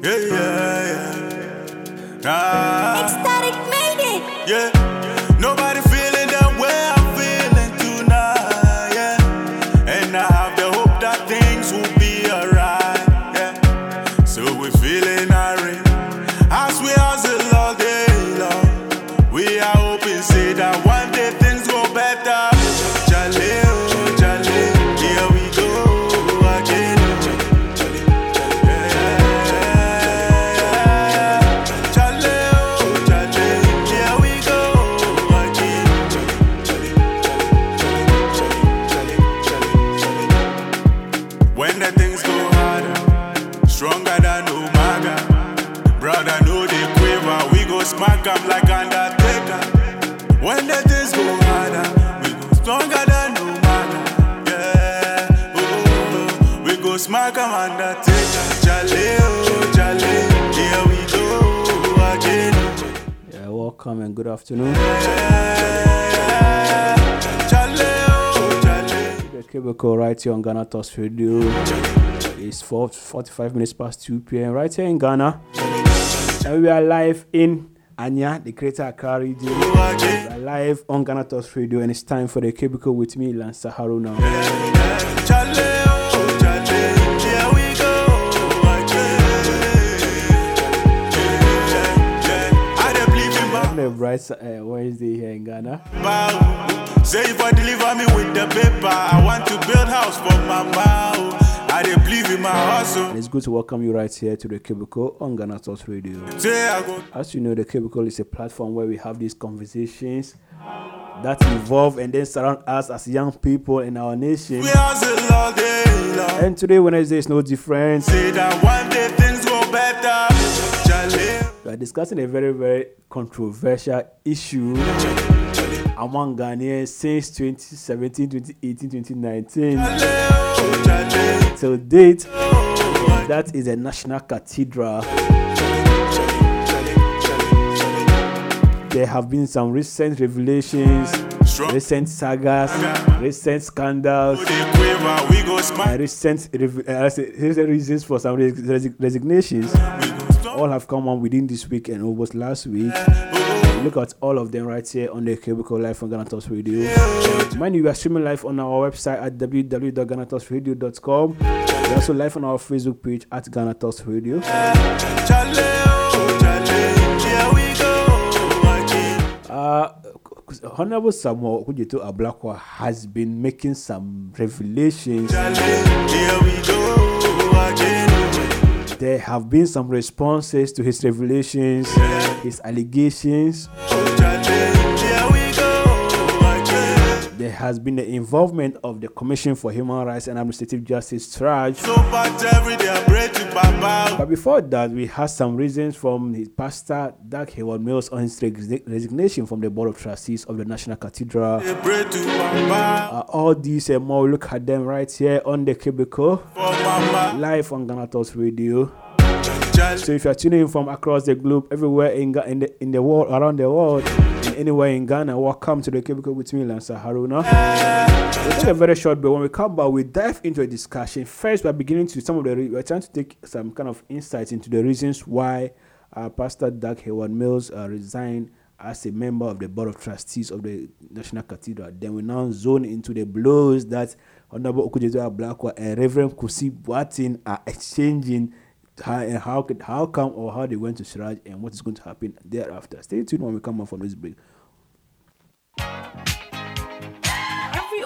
Yeah, yeah, yeah. Ah, Ecstatic made it. yeah. Welcome and good afternoon. The Cubicle right here on Ghana Talks Radio. It's 4, 45 minutes past 2 p.m. right here in Ghana. And we are live in Anya, the Greater Accra region. We are live on Ghana Talks Radio and it's time for the Cubicle with me, Lancer Haruna. A bright uh, Wednesday here in Ghana. Say if I deliver me with the paper, I want to build house for my mouth. I dey believe in my hustle. And it's good to welcome you right here to the Cubicle on Ghana Talks Radio. Say I go As you know, the Cubicle is a platform where we have these conversations that involve and then surround us as young people in our nation. we hustle all day long. And today, Wednesday, is no different. Discussing a very, very controversial issue among Ghanaians since 2017, 2018, 2019. jale, oh, jale. Till date, that is a national cathedral. There have been some recent revelations, recent sagas, recent scandals, and recent, uh, recent reasons for some res- resi- resignations. All have come on within this week and almost last week. Look at all of them right here on the Cubicle Live on Ghana Talks Radio. Mind you, we are streaming live on our website at www.ghanatalksradio.com. We're also live on our Facebook page at Ghana Talks Radio. Uh, Honorable Samuel Okudzeto Ablakwa has been making some revelations. There have been some responses to his revelations, his allegations. There has been the involvement of the Commission for Human Rights and Administrative Justice Tribe. So But before that, we had some reasons from his pastor, Doug Hayward Mills, on his resi- resignation from the Board of Trustees of the National Cathedral. Uh, all these and more, look at them right here on the cubicle, live on Ghana Talks Radio. So if you're tuning in from across the globe, everywhere in, in, the, in the world, around the world, anywhere in Ghana, welcome to the cubicle with me, Lancer Haruna. We'll take a very short break. When we come back, we dive into a discussion. First, we're beginning to some of the, re- we're trying to take some kind of insight into the reasons why uh, Pastor Dag Heward-Mills uh, resigned as a member of the Board of Trustees of the National Cathedral. Then we now zone into the blows that Honorable Okudzeto Ablakwa and Reverend Kusi Boateng are exchanging how, and how, could, how come or how they went to CHRAJ and what is going to happen thereafter. Stay tuned when we come up from this break. Every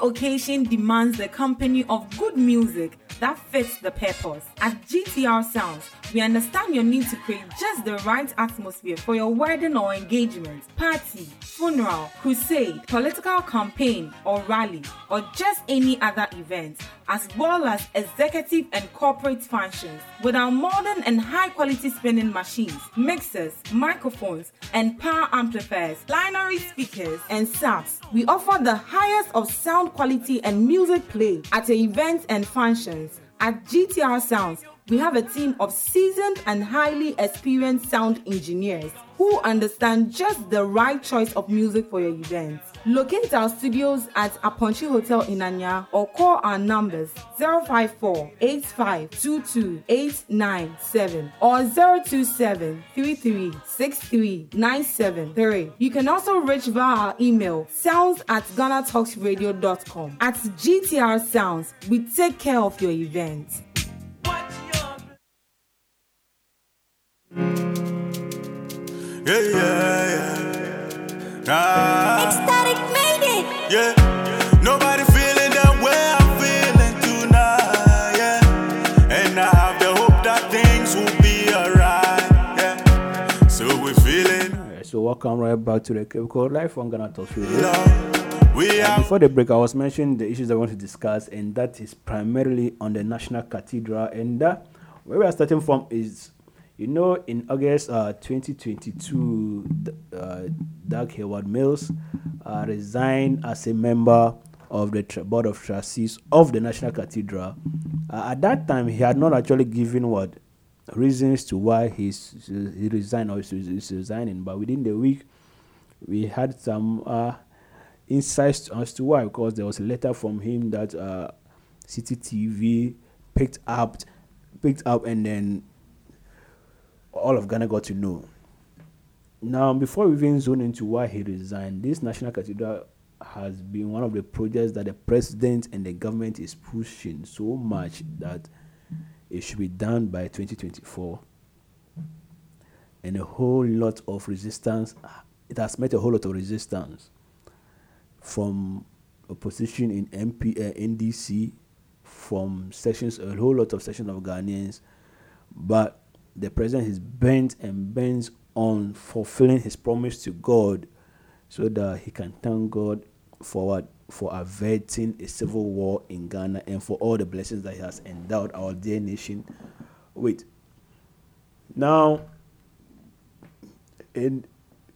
occasion demands the company of good music that fits the purpose. At GTR Sounds, we understand your need to create just the right atmosphere for your wedding or engagement, party, funeral, crusade, political campaign or rally, or just any other event, as well as executive and corporate functions. With our modern and high quality spinning machines, mixers, microphones, and power amplifiers, binary speakers, and subs, we offer the highest of sound quality and music play at events and functions. At GTR Sounds, we have a team of seasoned and highly experienced sound engineers who understand just the right choice of music for your event. Locate our studios at Aponchi Hotel in Anya or call our numbers 054 8522 897 or 027 33 You can also reach via our email sounds at ghanatalksradio.com. At GTR Sounds, we take care of your event. Yeah, yeah, yeah. Nah. Ecstatic made it. Yeah. Nobody feeling the way I'm feeling tonight. Yeah. And I have the hope that things will be alright. Yeah. So we're feeling Alright, so welcome right back to the Cape Code Live on Ghana Talks Radio. love. We And have Before the break, I was mentioning the issues I want to discuss, and that is primarily on the National Cathedral. And uh, where we are starting from is, you know, in August uh, 2022, th- uh, Dag Heward-Mills uh, resigned as a member of the tr- board of trustees of the National Cathedral. Uh, at that time, he had not actually given what reasons to why he's, he resigned or he's, resigning, but within the week, we had some uh, insights as to why because there was a letter from him that uh, CCTV picked up, picked up, and then all of Ghana got to know. Now, before we even zone into why he resigned, this National Cathedral has been one of the projects that the president and the government is pushing so much that it should be done by 2024 and a whole lot of resistance. It has met a whole lot of resistance from opposition in MP, uh, NDC, from sections, a whole lot of sections of Ghanaians. But the president is bent and bent on fulfilling his promise to God so that he can thank God for what? For averting a civil war in Ghana and for all the blessings that he has endowed our dear nation with. Now, in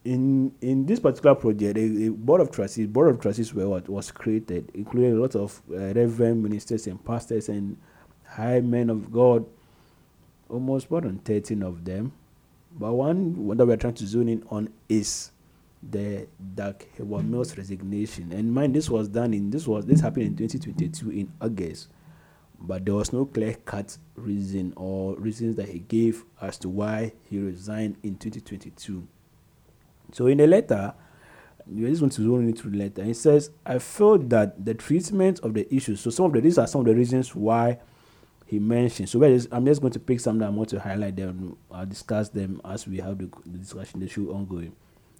in in this particular project, a, board of trustees, board of trustees were what was created, including a lot of uh, reverend ministers and pastors and high men of God, almost more than thirteen of them. But one, that we're trying to zone in on is the Doug Hayward Mills resignation. And mind, this was done in this was this happened in 2022 in August, but there was no clear-cut reason or reasons that he gave as to why he resigned in 2022. So in the letter, you just want to zone into the letter. It says, "I felt that the treatment of the issues. So some of the these are some of the reasons why he mentioned. So just, I'm just going to pick some that I want to highlight them. I'll discuss them as we have the, the discussion, the show ongoing.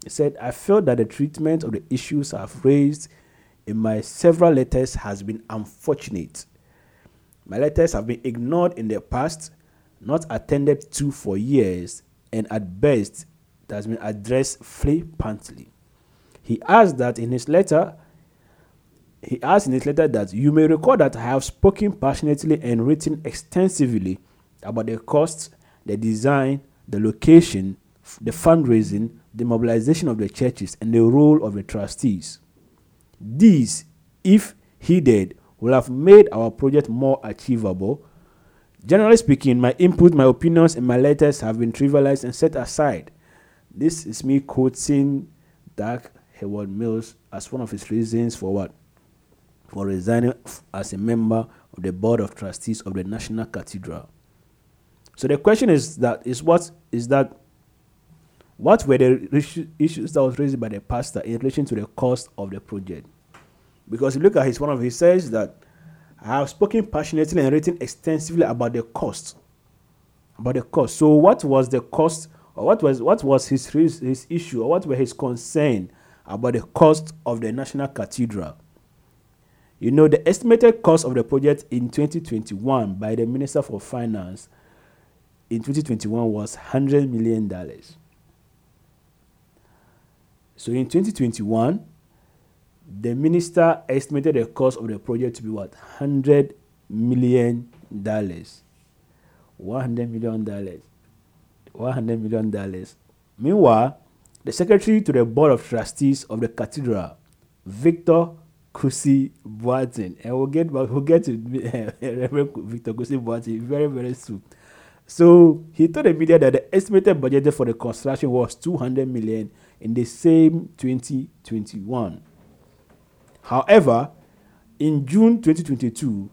He said, I felt that the treatment of the issues I've raised in my several letters has been unfortunate. My letters have been ignored in the past, not attended to for years, and at best, it has been addressed flippantly. He asked that in his letter, he asked in his letter that you may recall that I have spoken passionately and written extensively about the costs, the design, the location, the fundraising, the mobilization of the churches, and the role of the trustees. These, if heeded, will have made our project more achievable. Generally speaking, my input, my opinions, and my letters have been trivialized and set aside. This is me quoting Doug Hayward Mills as one of his reasons for what? For resigning as a member of the board of trustees of the National Cathedral. So the question is that is what is that what were the issues that was raised by the pastor in relation to the cost of the project? Because if you look at his one of his says that I have spoken passionately and written extensively about the cost. About the cost. So what was the cost or what was what was his his, issue or what were his concern about the cost of the National Cathedral? You know, the estimated cost of the project in 2021 by the Minister for Finance in 2021 was 100 million dollars. So in 2021, the minister estimated the cost of the project to be what? 100 million dollars. 100 million dollars. 100 million dollars. Meanwhile the secretary to the board of trustees of the cathedral victor kusi Boateng and we'll get we'll get to eh, Reverend victor kusi Boateng very very soon So he told the media that the estimated budget for the construction was 200 million in the same 2021. However, in June 2022,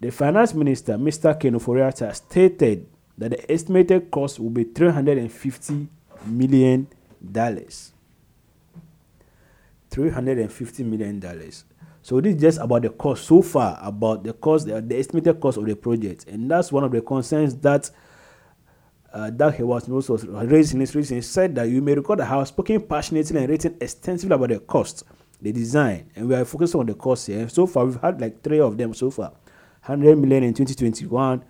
the finance minister, Mr. Ken Ofori-Atta, stated that the estimated cost will be 350 million dollars. 350 million dollars. So this is just about the cost so far, about the cost, the, the estimated cost of the project, and that's one of the concerns that uh, Dag Heward also raised in his reason. He said that you may recall that I have spoken passionately and written extensively about the cost, the design, and we are focusing on the cost here. So far, we've had like three of them so far: 100 million in 2021,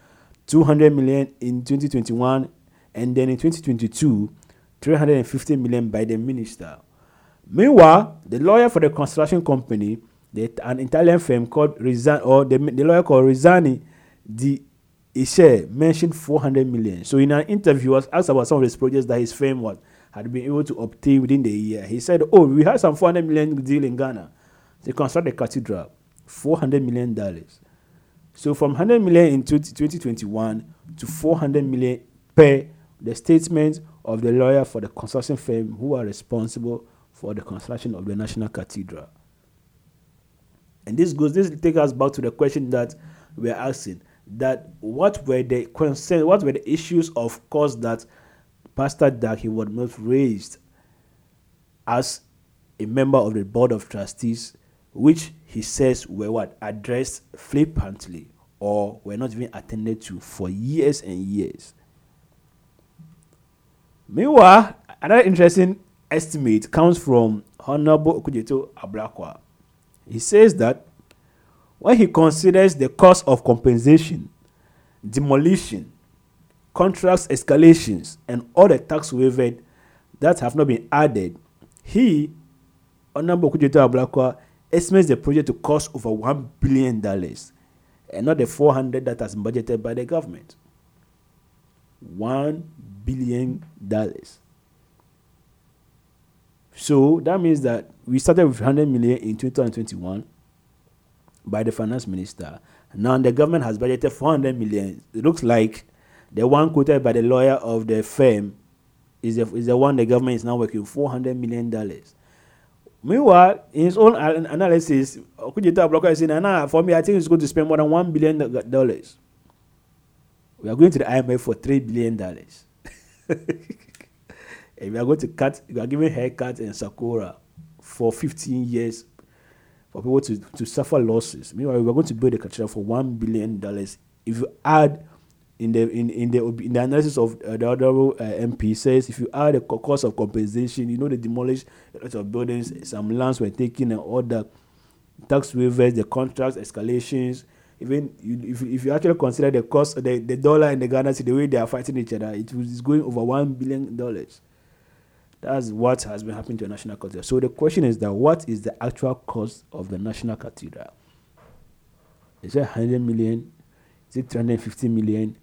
200 million in 2021, and then in 2022, 350 million by the minister. Meanwhile, the lawyer for the construction company the, an Italian firm called Rizani, or the, the lawyer called Rizani Di Ishe mentioned 400 million. So in an interview, was asked about some of his projects that his firm was, had been able to obtain within the year. He said, oh, we had some 400 million deal in Ghana to construct the cathedral, 400 million dollars. So from 100 million in 2021 to 400 million per the statement of the lawyer for the construction firm who are responsible for the construction of the National Cathedral. And this goes, this takes us back to the question that we're asking that what were the concerns, what were the issues of course that Pastor Dag Heward-Mills raised as a member of the board of trustees, which he says were what addressed flippantly or were not even attended to for years and years. Meanwhile, another interesting estimate comes from Honorable Okudzeto Ablakwa, he says that when he considers the cost of compensation, demolition, contracts escalations, and the tax waivers that have not been added, he, Honorable Okudzeto Ablakwa, estimates the project to cost over $1 billion and not the 400 that has been budgeted by the government. $1 billion. So that means that we started with 100 million in 2021 by the finance minister. Now the government has budgeted 400 million. It looks like the one quoted by the lawyer of the firm is the, is the one the government is now working 400 million dollars. Meanwhile, in his own analysis, Okudzeto Ablakwa is saying, nah, for me, I think it's going to spend more than one billion dollars. We are going to the IMF for three billion and we are going to cut, we are giving haircuts in Sakura for 15 years for people to, to suffer losses. Meanwhile, we are going to build a cathedral for $1 billion. If you add in the in, in the in the analysis of uh, the other uh, MP says if you add the cost of compensation, you know they demolished a lot of buildings, some lands were taken, and all the tax waivers, the contracts escalations. Even you, if if you actually consider the cost, the, the dollar and the Ghana the way they are fighting each other, it was going over one billion dollars. That's what has been happening to the National Cathedral. So the question is that what is the actual cost of the National Cathedral? Is it 100 million? Is it 350 million?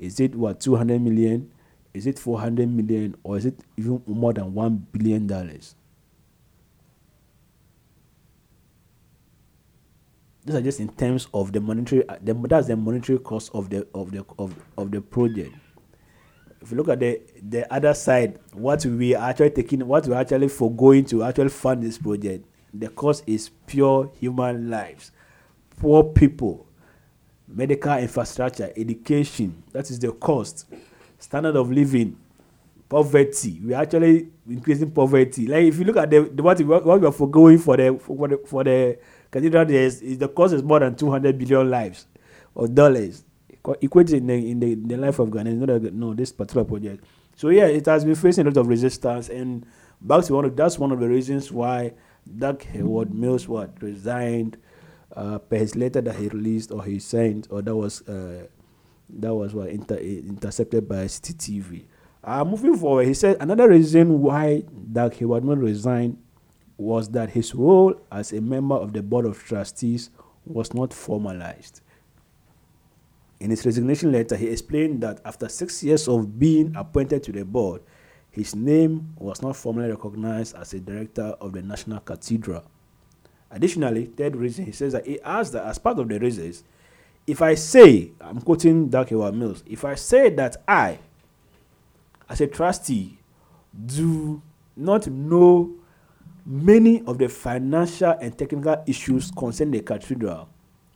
Is it what 200 million? Is it 400 million? Or is it even more than one billion dollars? These are just in terms of the monetary. Uh, the, that's the monetary cost of the of the of, of the project if you look at the the other side, what we are actually taking, what we're actually going to actually fund this project, the cost is pure human lives, poor people, medical infrastructure, education. That is the cost, standard of living, poverty. We're actually increasing poverty. Like if you look at the, the what, we, what we're foregoing for the for the for the cathedral, is, is the cost is more than two hundred billion lives or dollars equated in the, in the, the life of Ghana. Not a, no, this particular project. So yeah, it has been facing a lot of resistance, and back to one of that's one of the reasons why Dag Heward-Mills what resigned uh, per his letter that he released or he sent, or that was uh, that was what inter- intercepted by CTV. Uh, moving forward, he said another reason why Dag Heward-Mills resigned was that his role as a member of the board of trustees was not formalized. In his resignation letter, he explained that after six years of being appointed to the board, his name was not formally recognized as a director of the National Cathedral. Additionally, third reason, he says that he asked that as part of the reasons, if I say, I'm quoting Dag Heward-Mills, if I say that I, as a trustee, do not know many of the financial and technical issues concerning the cathedral,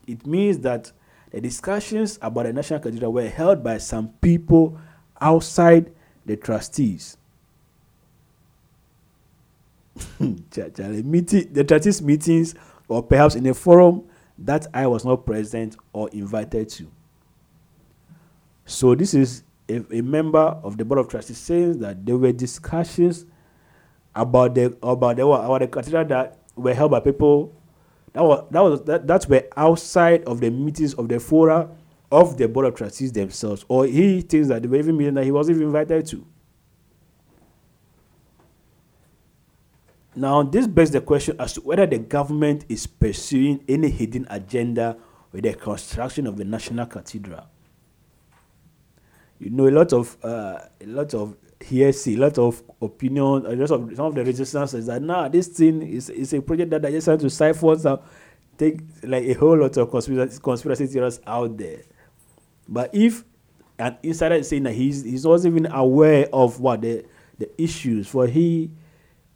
it means that the discussions about the National Cathedral were held by some people outside the trustees. The trustees' meetings, or perhaps in a forum that I was not present or invited to. So, this is a, a member of the board of trustees saying that there were discussions about the about the about the that were held by people that was that was that, that were outside of the meetings of the fora of the board of trustees themselves, or he thinks that they were even meeting that he wasn't even invited to. Now, this begs the question as to whether the government is pursuing any hidden agenda with the construction of the National Cathedral. You know, a lot of uh, a lot of hearsay, a lot of opinion, a lot of some of the resistance is that nah, this thing is, is a project that I just trying to siphon some, take like a whole lot of conspiracy conspiracy theories out there. But if an insider is saying that he's he's not even aware of what the the issues for he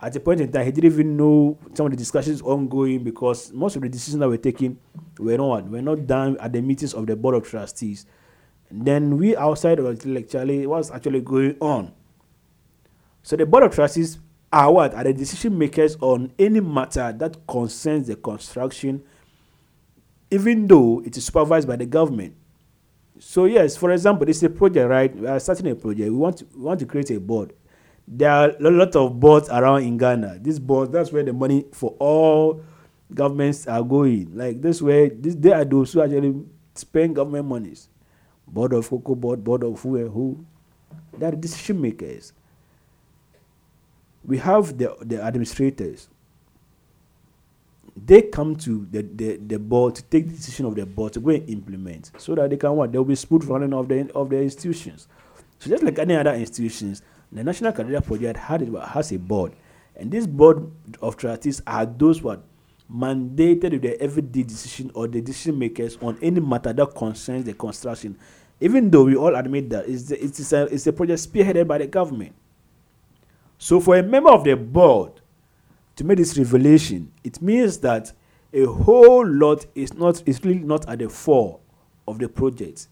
at the point in time he didn't even know some of the discussions ongoing because most of the decisions that were taken were not were not done at the meetings of the board of trustees. And then we outside of Charlie, what's actually going on? So the board of trustees are what are the decision makers on any matter that concerns the construction, even though it is supervised by the government. So yes, for example, this is a project, right? We are starting a project. We want to, we want to create a board. There are a lot of boards around in Ghana. This board, that's where the money for all governments are going. Like this way, this they are those who actually spend government monies. Board of Cocoa Board, Board of who and who. They are decision makers we have the, the administrators. They come to the, the, the board to take the decision of the board to go and implement so that they can what? There will be smooth running of the of the institutions. So just like any other institutions, the National Cathedral Project has a board. And this board of trustees are those what mandated with the everyday decision or the decision makers on any matter that concerns the construction. Even though we all admit that it's, it's, a, it's a project spearheaded by the government. So, for a member of the board to make this revelation, it means that a whole lot is not is really not at the fore of the project.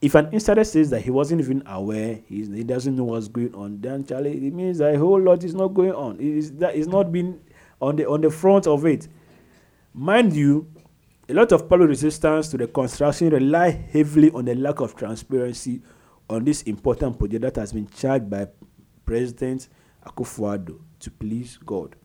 If an insider says that he wasn't even aware, he doesn't know what's going on, then Charlie, it means that a whole lot is not going on. It is that is not been on the on the front of it. Mind you, a lot of public resistance to the construction rely heavily on the lack of transparency on this important project that has been charged by President Akufo-Addo to please God.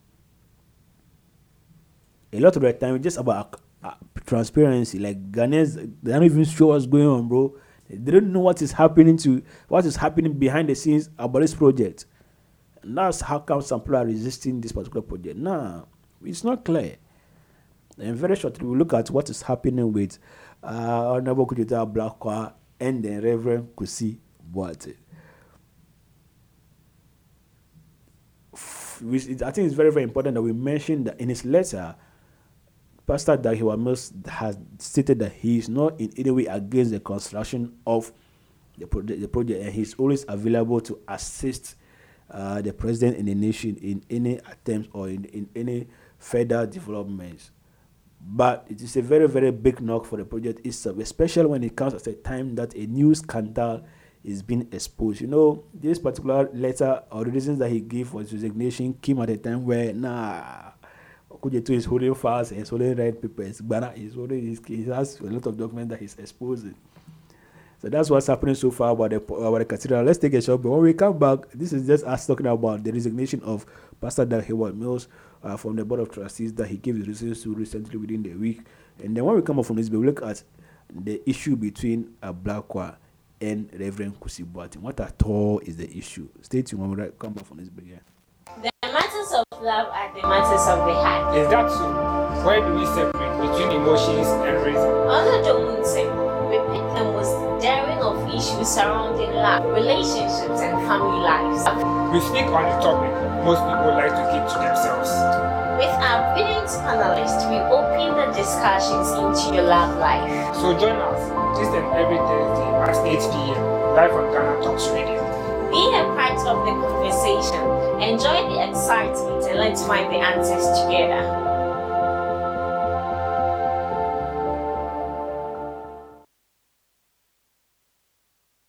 A lot of the time, it's just about uh, transparency. Like Ghanaians, they don't even sure what's going on, bro. They don't know what is happening to what is happening behind the scenes about this project. And that's how come some people are resisting this particular project. Nah, it's not clear. And very shortly, we'll look at what is happening with uh, Honorable Kujita Blakwa and the Reverend Kusi Boate. I think it's very, very important that we mention that in his letter, Pastor Dag Heward-Mills has stated that he is not in any way against the construction of the project, the project and he's always available to assist uh, the president and the nation in any attempts or in, in any further developments. But it is a very, very big knock for the project itself, especially when it comes at a time that a new scandal is being exposed. You know, this particular letter or the reasons that he gave for his resignation came at a time where, nah, Kujetu is holding fast and he's holding red papers. Gbana is holding, he has a lot of documents that he's exposing. So that's what's happening so far about the, about the cathedral. Let's take a short But When we come back, this is just us talking about the resignation of Pastor Dag Heward-Mills uh, from the Board of Trustees that he gave his reasons to recently within the week. And then when we come up from this, we look at the issue between uh, Blakwa and Reverend Kusi Boateng. What at all is the issue? Stay tuned when we come back from this break. The matters of love are the matters of the heart. Is that so? Where do we separate between emotions and reason? Under the say, we pick the most daring of issues surrounding love, relationships, and family lives. We speak on the topic most people like to keep to themselves. With our feeling tonight's panelists will open the discussions into your love life. So join us this and every Thursday at 8 p.m. live on Ghana Talks Radio. Be a part of the conversation, enjoy the excitement, and let's find the answers together.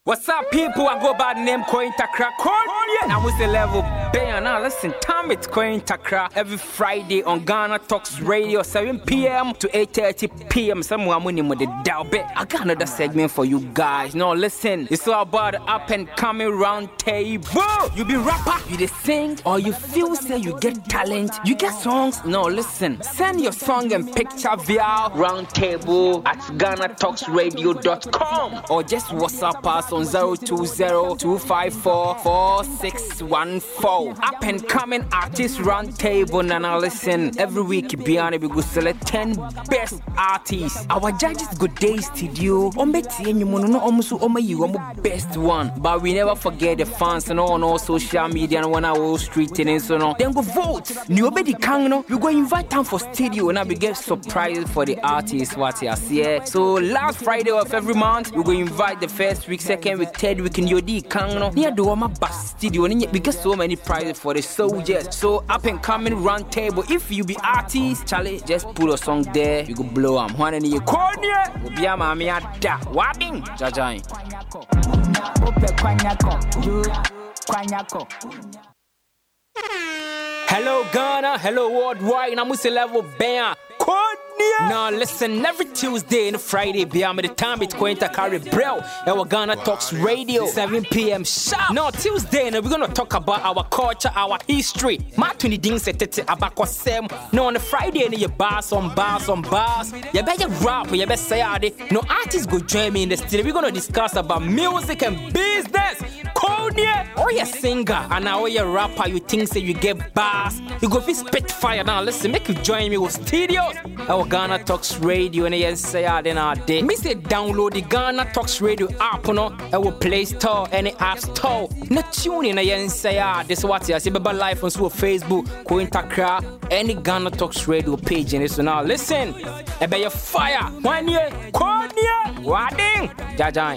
What's up, people? I go by the name Coin Takra. Coin, Now with the level bang. Now listen, time it's Coin Takra every Friday on Ghana Talks Radio, 7 p.m. to 8:30 p.m. Someone winning with the dial bit. I got another segment for you guys. Now listen, it's all about up and coming round table. You be rapper, you the sing, or you feel say you get talent, you get songs. No, listen, send your song and picture via roundtable at GhanaTalksRadio.com or just WhatsApp us on 020-254-4614. Up and coming artist roundtable now listen. Every week Biana we go select 10 best artists. Our judges good day studio. Ombeti no omusu omayi omo best one. But we never forget the fans and all on all social media and one our street and so no. Then go vote. New obedi kang no. We go invite them for studio and we get surprise for the artists what you see. Eh? So last Friday of every month we go invite the first week, second week, third week in D kang no. Near do my bus studio and we get so many prizes for the soldiers. So up and coming round table. If you be artist, Charlie, just put a song there. You go blow am. One and you corner. Be a mammy at that. Hello Ghana, hello worldwide, I'm with level band. Now listen, every Tuesday and Friday, beyond the time it's going to carry bro. Our Ghana Talks Radio, 7 p.m. sharp. Now Tuesday, now we're gonna talk about our culture, our history. My 20 things set it about Kwasem. Now on the Friday, you bars on bars on bars. You better rap, you better say. No artists go join me in the studio. We're gonna discuss about music and business. Konya, or oh, you singer, and now you rapper, you think say you get bars. You go be spit fire now. Listen, make you join me with studios. Oh, Our Ghana Talks Radio and yes, say I then I did. Me say download the Ghana Talks Radio app no. Our Play Store and App Store. Na tune in and say ah, this is what you see. Baba life on so Facebook, Coin Takra, any Ghana Talks Radio page and this now. Listen, I be your fire. One year, Konya, Wading, Jajan.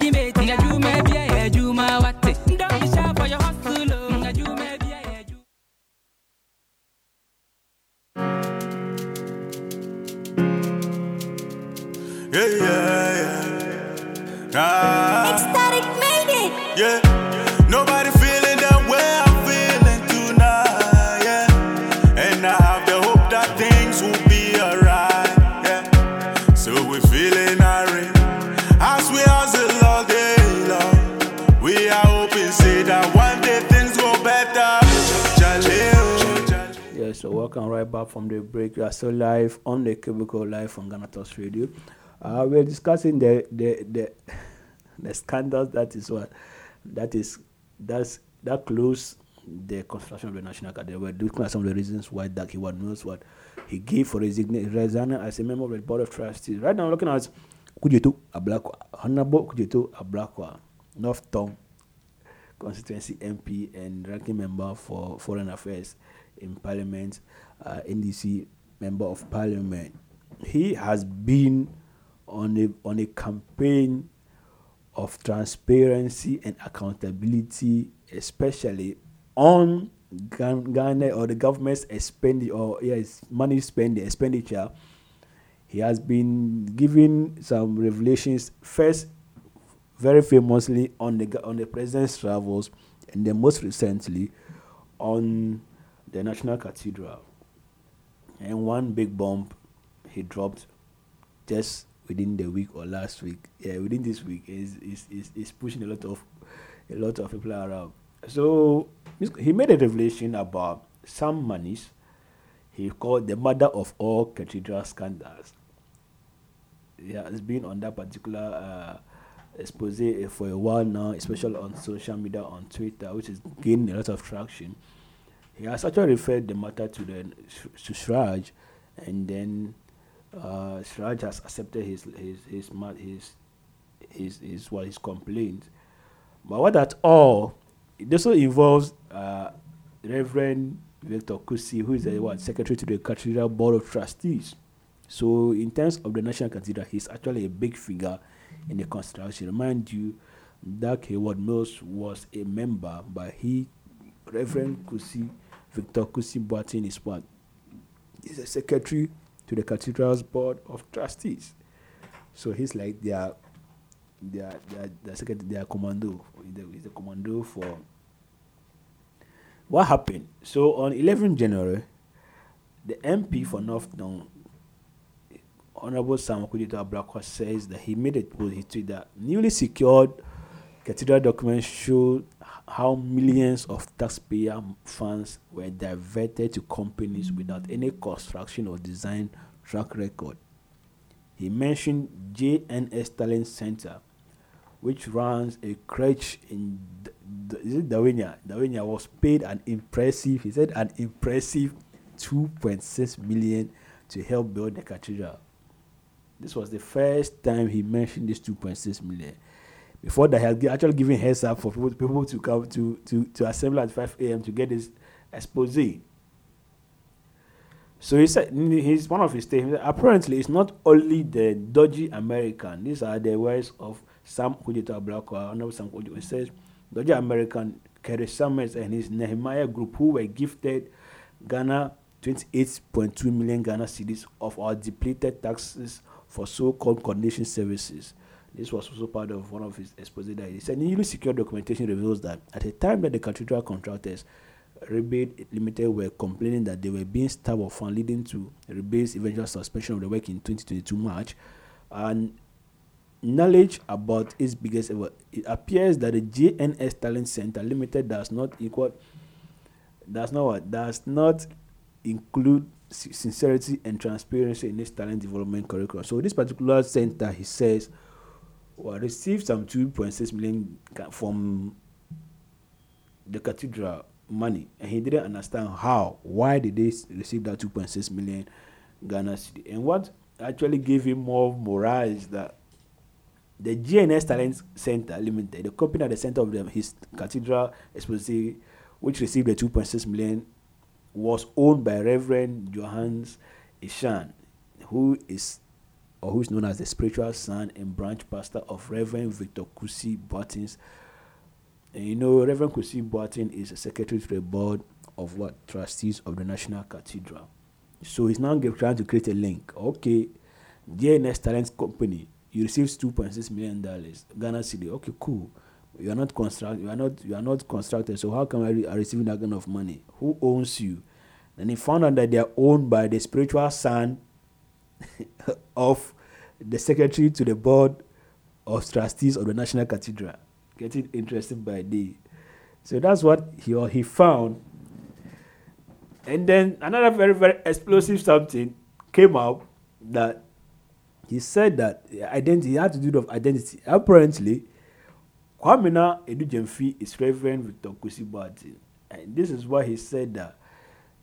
Welcome right back from the break. We are still live on the Cubicle Live on Ghana Talks Radio. Uh, we're discussing the the the the scandals that is what that is that's that close the construction of the National Academy. We're looking at some of the reasons why was knows what he gave for resign- resigning as a member of the board of trustees. Right now, looking at Kujetu Ablakwa, Honorable Kujetu Ablakwa, North Tongu constituency MP and ranking member for foreign affairs in Parliament, uh, NDC member of Parliament. He has been on a on a campaign of transparency and accountability, especially on Ghana or the government's expenditure or yes money spending expenditure. He has been giving some revelations first very famously on the on the president's travels, and then most recently on the National Cathedral. And one big bomb he dropped just within the week or last week. Yeah, within this week is is is, is pushing a lot of a lot of people around. So he made a revelation about some monies he called the mother of all cathedral scandals he has been on that particular uh, expose for a while now, especially on social media, on Twitter, which is gaining a lot of traction. He has actually referred the matter to the to CHRAJ, and then uh, CHRAJ has accepted his his his his his, his what his complaint. But what at all, it also involves uh, Reverend Victor Kusi, who is the what, secretary to the Cathedral Board of Trustees. So, in terms of the National Cathedral, he's actually a big figure in the construction. Remind you that Heward-Mills was a member, but he, Reverend Kusi, Victor Kusi Boatin, is what? He's a secretary to the Cathedral's Board of Trustees. So he's like their, their, their, their secretary, their commando. He's the, commando for what happened? So on 11 January, the MP for North Down, Honorable Sam Okudito Ablakwa, says that he made a post. He tweeted that newly secured cathedral documents show how millions of taxpayer funds were diverted to companies without any construction or design track record. He mentioned JNS Talent Center, which runs a crèche in D- D- Dawhenya? Dawhenya was paid an impressive, he said, an impressive 2.6 million to help build the cathedral. This was the first time he mentioned this 2.6 million. Before that, he had actually given heads up for people, people to come to, to, to assemble at 5 a.m. to get this expose. So he said, his one of his statements, apparently it's not only the dodgy American. These are the words of Sam Kujito Ablakwa, Honorable Sam Kujito. He says, dodgy American Kerry Summers and his Nehemiah group, who were gifted Ghana 28.2 million Ghana cedis of our depleted taxes for so-called coordination services. This was also part of one of his exposé that he said newly secure documentation reveals that at the time that the cathedral contractors Rebate Limited were complaining that they were being starved of funds, leading to Rebate's eventual suspension of the work in 2022 March. And knowledge about its biggest ever, it appears that the JNS Talent Center Limited does not equal, does not what, does not include sincerity and transparency in its talent development curriculum. So this particular center, he says, well, received some 2.6 million from the cathedral money. And he didn't understand how why did they receive that 2.6 million ghana cedi and what actually gave him more morale is that the gns talent center limited the company at the center of the, his cathedral exposé which received the 2.6 million was owned by reverend johannes ishan who is or who is known as the spiritual son and branch pastor of reverend victor kusi buttons and you know, Reverend Kusi Boateng is a secretary to the board of what trustees of the National Cathedral. So he's now trying to create a link. Okay, JNS Talent Company, you received two point six million dollars, Ghana City. Okay, cool. You are not construct. You are not. You are not constructed. So how come I re- receiving that kind of money? Who owns you? And he found out that they are owned by the spiritual son of the secretary to the board of trustees of the National Cathedral. Getting interested by day. So that's what he or he found. And then another very, very explosive something came out that he said that identity had to do with identity. Apparently, Kwamina Edujemfi is Reverend Victor Kusi Boateng. And this is why he said that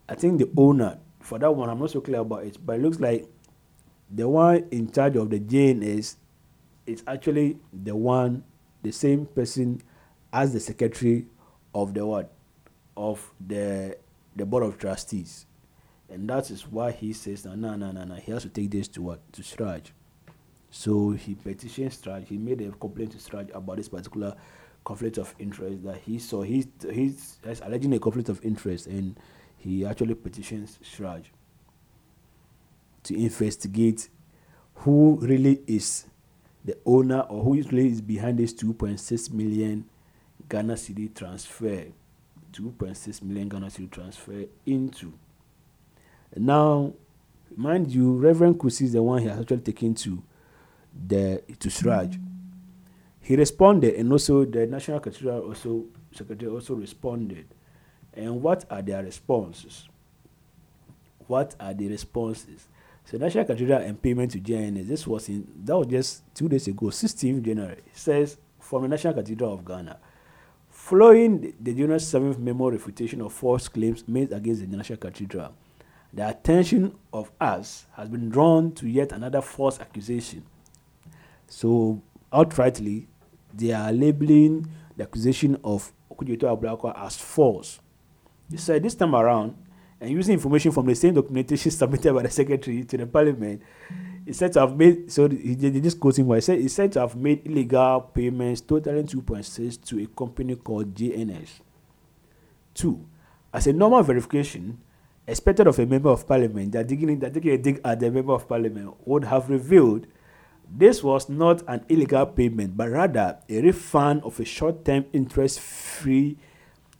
I think the owner, for that one, I'm not so clear about it, but it looks like the one in charge of the jane is actually the one the same person as the secretary of the what? Of the the board of trustees. And that is why he says no no no no no he has to take this to what? To CHRAJ. so he petitioned CHRAJ. he made a complaint to CHRAJ about this particular conflict of interest that he saw. He's he's, he's alleging a conflict of interest and he actually petitions CHRAJ to investigate who really is the owner or who really is behind this 2.6 million Ghana city transfer 2.6 million Ghana city transfer into. Now mind you Reverend Kusi is the one he has actually taken to the to CHRAJ. He responded and also the National Cathedral also secretary also responded. And what are their responses? What are the responses so National Cathedral and payment to JNS. This was in that was just two days ago, 16th January. Says from the National Cathedral of Ghana. Following the, the January 7th memo refutation of false claims made against the National Cathedral, the attention of us has been drawn to yet another false accusation. So outrightly, they are labeling the accusation of Okudzeto Ablakwa as false. He said this time around, and using information from the same documentation submitted by the secretary to the parliament, is said to have made so he did just quoting what he said. He said to have made illegal payments totaling 2.6 to a company called JNS. Two, as a normal verification, expected of a member of parliament that digging that taking a dig at the member of parliament would have revealed this was not an illegal payment, but rather a refund of a short-term interest-free.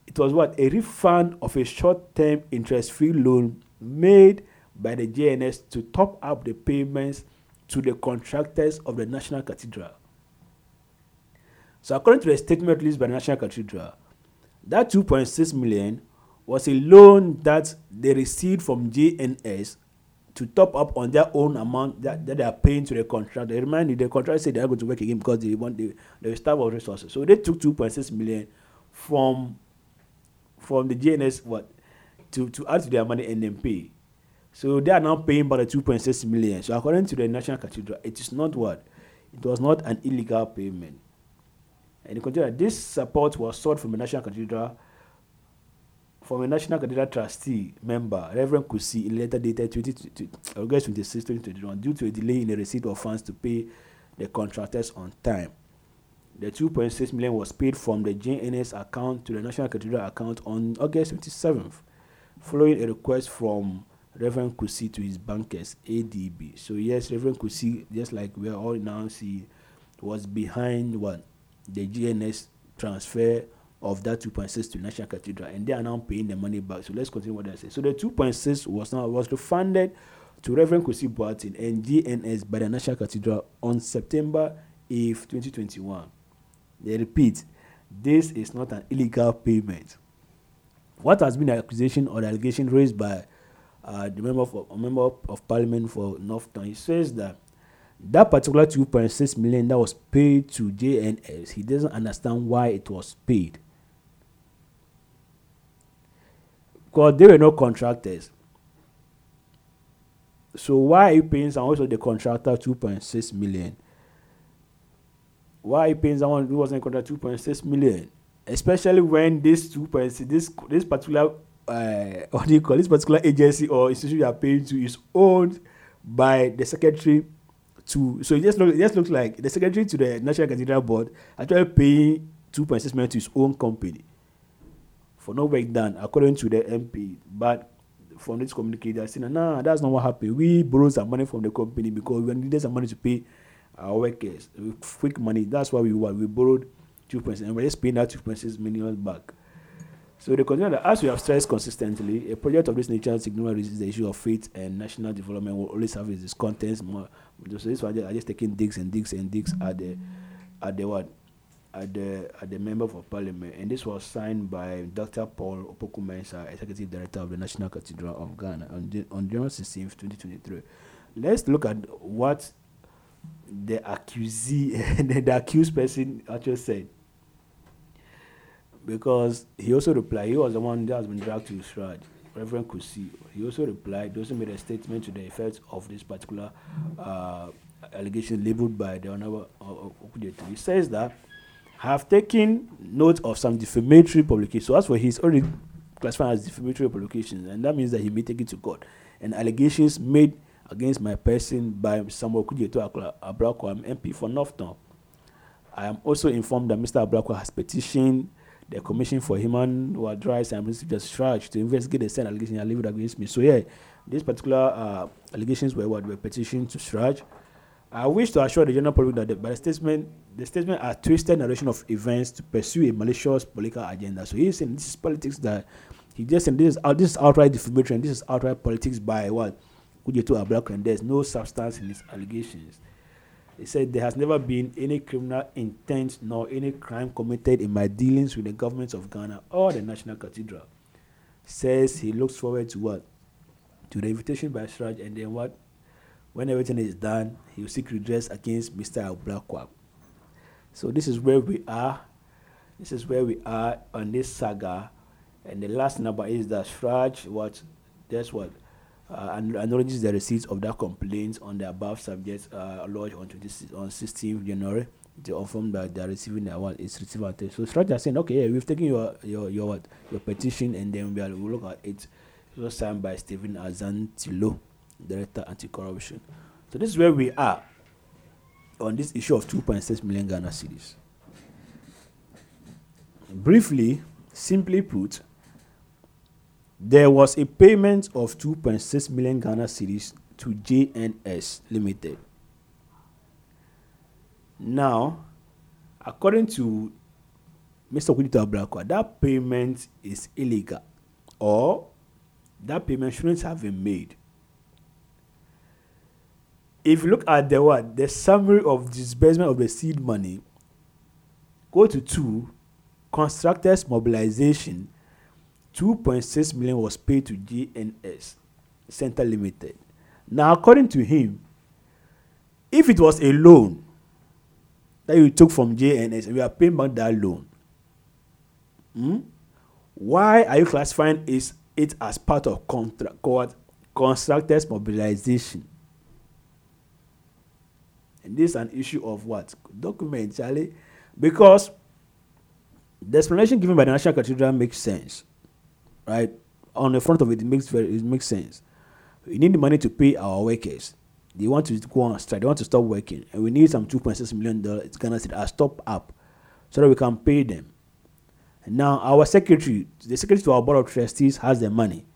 It was what a refund of a short-term interest-free loan made by the JNS to top up the payments to the contractors of the National Cathedral. So, according to the statement released by the National Cathedral, that 2.6 million was a loan that they received from JNS to top up on their own amount that, that they are paying to the contractor. Remind you, the contractor said they are going to work again because they want the, the staff of resources. So they took 2.6 million from from the JNS what to, to add to their money and then pay. So they are now paying by the 2.6 million. So according to the National Cathedral, it is not what? It was not an illegal payment. And continue this support was sought from the National Cathedral from a National Cathedral trustee member, Reverend Kusi, in letter dated 20, August 26, 2021, due to a delay in the receipt of funds to pay the contractors on time. The 2.6 million was paid from the JNS account to the National Cathedral account on August 27th, following a request from Reverend Kusi to his bankers, ADB. So yes, Reverend Kusi, just like we are all now see, was behind what the JNS transfer of that 2.6 to National Cathedral, and they are now paying the money back. So let's continue what I say. So the 2.6 was now was refunded to Reverend Kusi Boateng and JNS by the National Cathedral on September 8, 2021. They repeat, this is not an illegal payment. What has been the accusation or the allegation raised by uh, the member of, member of parliament for Northtown? He says that that particular 2.6 million that was paid to JNS, he doesn't understand why it was paid. Because they were not contractors. So why are you paying someone also the contractor 2.6 million? Why are you paying someone who wasn't contract 2.6 million? Especially when this 2.6 this this particular uh, what do you call this particular agency or institution you are paying to is owned by the secretary to so it just look it just looks like the secretary to the National Cathedral Board actually paying 2.6 million to his own company for no work done according to the MP. But from this communique, they're saying, nah, that's not what happened. We borrowed some money from the company because we needed some money to pay our workers. Quick money. That's why we what we borrowed two points point and we're just paying that two point six million back. So they continue that as we have stressed consistently, a project of this nature significantly raises the issue of faith and national development will always have its contents more. So this one are just taking digs and digs and digs at the at the what at the at the member of parliament, and this was signed by Dr. Paul Opoku-Mensah, executive director of the National Cathedral of Ghana, on the, on January 16, 2023. Let's look at what the accusee, the, accused person actually said, because he also replied. He was the one that has been dragged to his CHRAJ, Reverend Kusi. He also replied. He also made a statement to the effect of this particular uh, allegation labeled by the Honorable uh, He says that have taken note of some defamatory publications. So as for his already classified as defamatory publications, and that means that he may take it to court. And allegations made against my person by Samuel Okudzeto Ablakwa, MP for North Tongu. I am also informed that Mr. Ablakwa has petitioned the Commission for Human Rights and Justice CHRAJ to investigate the same allegations leveled against me. So yeah, these particular uh, allegations were what were petitioned to CHRAJ. I wish to assure the general public that the, by the statement, the statement are twisted narration of events to pursue a malicious political agenda. So he's saying this is politics that he just said this is this is outright defamation. This is outright politics by what Okudzeto Ablakwa and there's no substance in his allegations. He said there has never been any criminal intent nor any crime committed in my dealings with the government of Ghana or the National Cathedral. Says he looks forward to what? To the invitation by CHRAJ and then what? When everything is done, he will seek redress against Mr. Ablakwa. So this is where we are. This is where we are on this saga. And the last number is that CHRAJ what that's what uh, acknowledges the receipt of that complaint on the above subject uh, lodged on 26, on 16th January. They inform that they are receiving the award. It's received at So Sraj are saying, okay, yeah, we've taken your your your your petition and then we will look at it It was signed by Stephen Azantilo, Director Anti-Corruption. So this is where we are on this issue of 2.6 million Ghana cedis. Briefly, simply put, there was a payment of 2.6 million Ghana cedis to JNS Limited. Now, according to Mr. Kudito Abrakwa, that payment is illegal or that payment shouldn't have been made. If you look at the what the summary of disbursement of the seed money, go to two, constructors mobilization, 2.6 million was paid to JNS Center Limited. Now, according to him, if it was a loan that you took from JNS and you are paying back that loan, hmm, why are you classifying is it as part of contract called constructors mobilization? And this is an issue of what? Document, Charlie. Because the explanation given by the National Cathedral makes sense. Right? On the front of it, it makes very it makes sense. We need the money to pay our workers. They want to go on strike, they want to stop working. And we need some two point six million dollars. It's gonna say a uh, stop up so that we can pay them. And now our secretary, the secretary to our board of trustees has the money.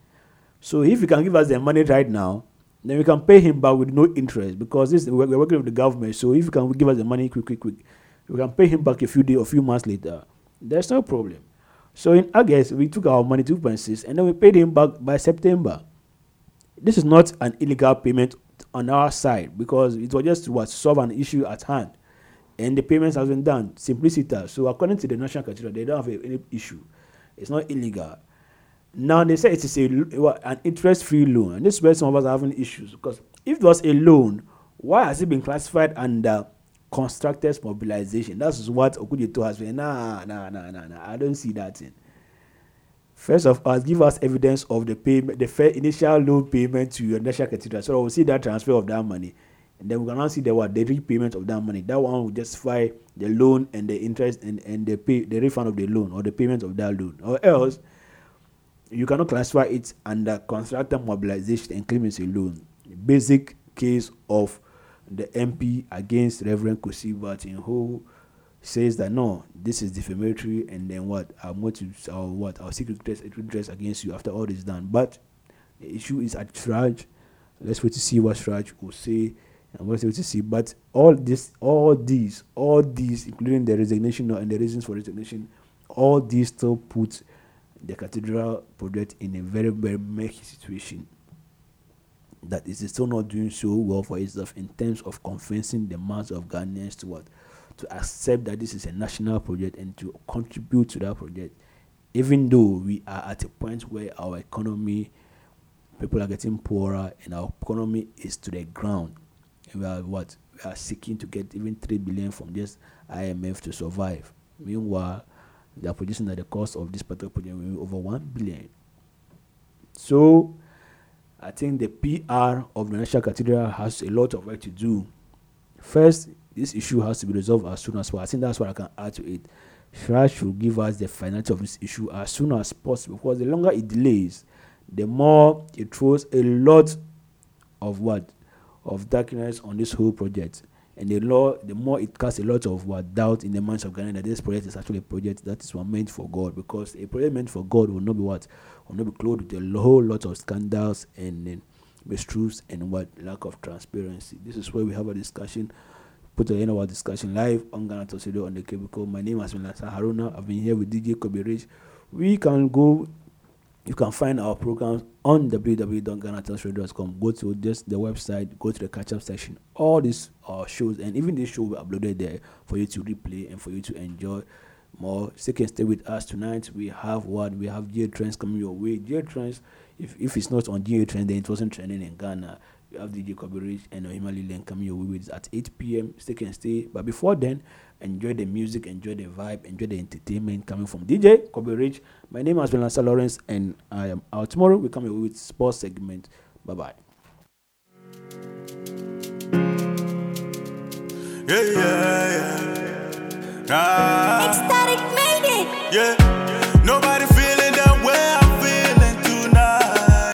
So if you can give us the money right now, then we can pay him back with no interest because this we're, we're working with the government. So if you can give us the money quick, quick, quick, we can pay him back a few days, a few months later. There's no problem. So in August, we took our money 2.6 and then we paid him back by September. This is not an illegal payment on our side because it was just to solve an issue at hand. And the payments has been done. Simplicity. So according to the National Cathedral, they don't have any issue. It's not illegal. Now they say it is a an interest-free loan, and this is where some of us are having issues because if it was a loan, why has it been classified under constructors mobilization? That's what Okudzeto has been. Nah, nah, nah, nah, nah. I don't see that in. First of all, give us evidence of the payment, the initial loan payment to your national cathedral, so we'll see that transfer of that money, and then we can now see the what the repayment of that money. That one will justify the loan and the interest and and the pay the refund of the loan or the payment of that loan, or else you cannot classify it under constructor mobilization and claim it's a loan. basic case of the MP against Reverend Kusi Martin, who says that no, this is defamatory, and then what? I'm going to or what? I'll seek redress against you after all is done. But the issue is at CHRAJ. Let's wait to see what CHRAJ will say, and let's wait to see. But all this, all these, all these, including the resignation and the reasons for resignation, all these still put the cathedral project in a very, very murky situation that is still not doing so well for itself in terms of convincing the mass of Ghanaians to what to accept that this is a national project and to contribute to that project, even though we are at a point where our economy, people are getting poorer and our economy is to the ground. And we are what we are seeking to get even three billion from this IMF to survive. Meanwhile, they are producing that the cost of this particular project will be over 1 billion. So, I think the PR of the National Cathedral has a lot of work to do. First, this issue has to be resolved as soon as possible. I think that's what I can add to it. Shraj should give us the finality of this issue as soon as possible because the longer it delays, the more it throws a lot of what of darkness on this whole project and the law the more it casts a lot of what doubt in the minds of Ghana that this project is actually a project that is meant for God because a project meant for God will not be what will not be clothed with a whole lot of scandals and then mistruths and what lack of transparency. This is where we have a discussion. Put the end of our discussion live on Ghana Talks Radio on the cable. My name has been Lansa Haruna. I've been here with DJ Kobe Rich. We can go you can find our programs on www.ghanatalksradio.com. Go to just the website, go to the catch up section. All these uh, shows and even this show will be uploaded there for you to replay and for you to enjoy more. So you can stay with us tonight. We have what we have J Trends coming your way. J Trends, if, if it's not on J Trends, then it wasn't trending in Ghana. We have DJ coverage and Ohima coming your way with at 8 p.m. Stay can stay. But before then, enjoy the music, enjoy the vibe, enjoy the entertainment coming from DJ Kobe Rich. My name has been Lancer Lawrence, and I am out tomorrow. We come here with sports segment. Bye bye. Yeah, yeah, yeah. Nah. Ecstatic made it. Yeah.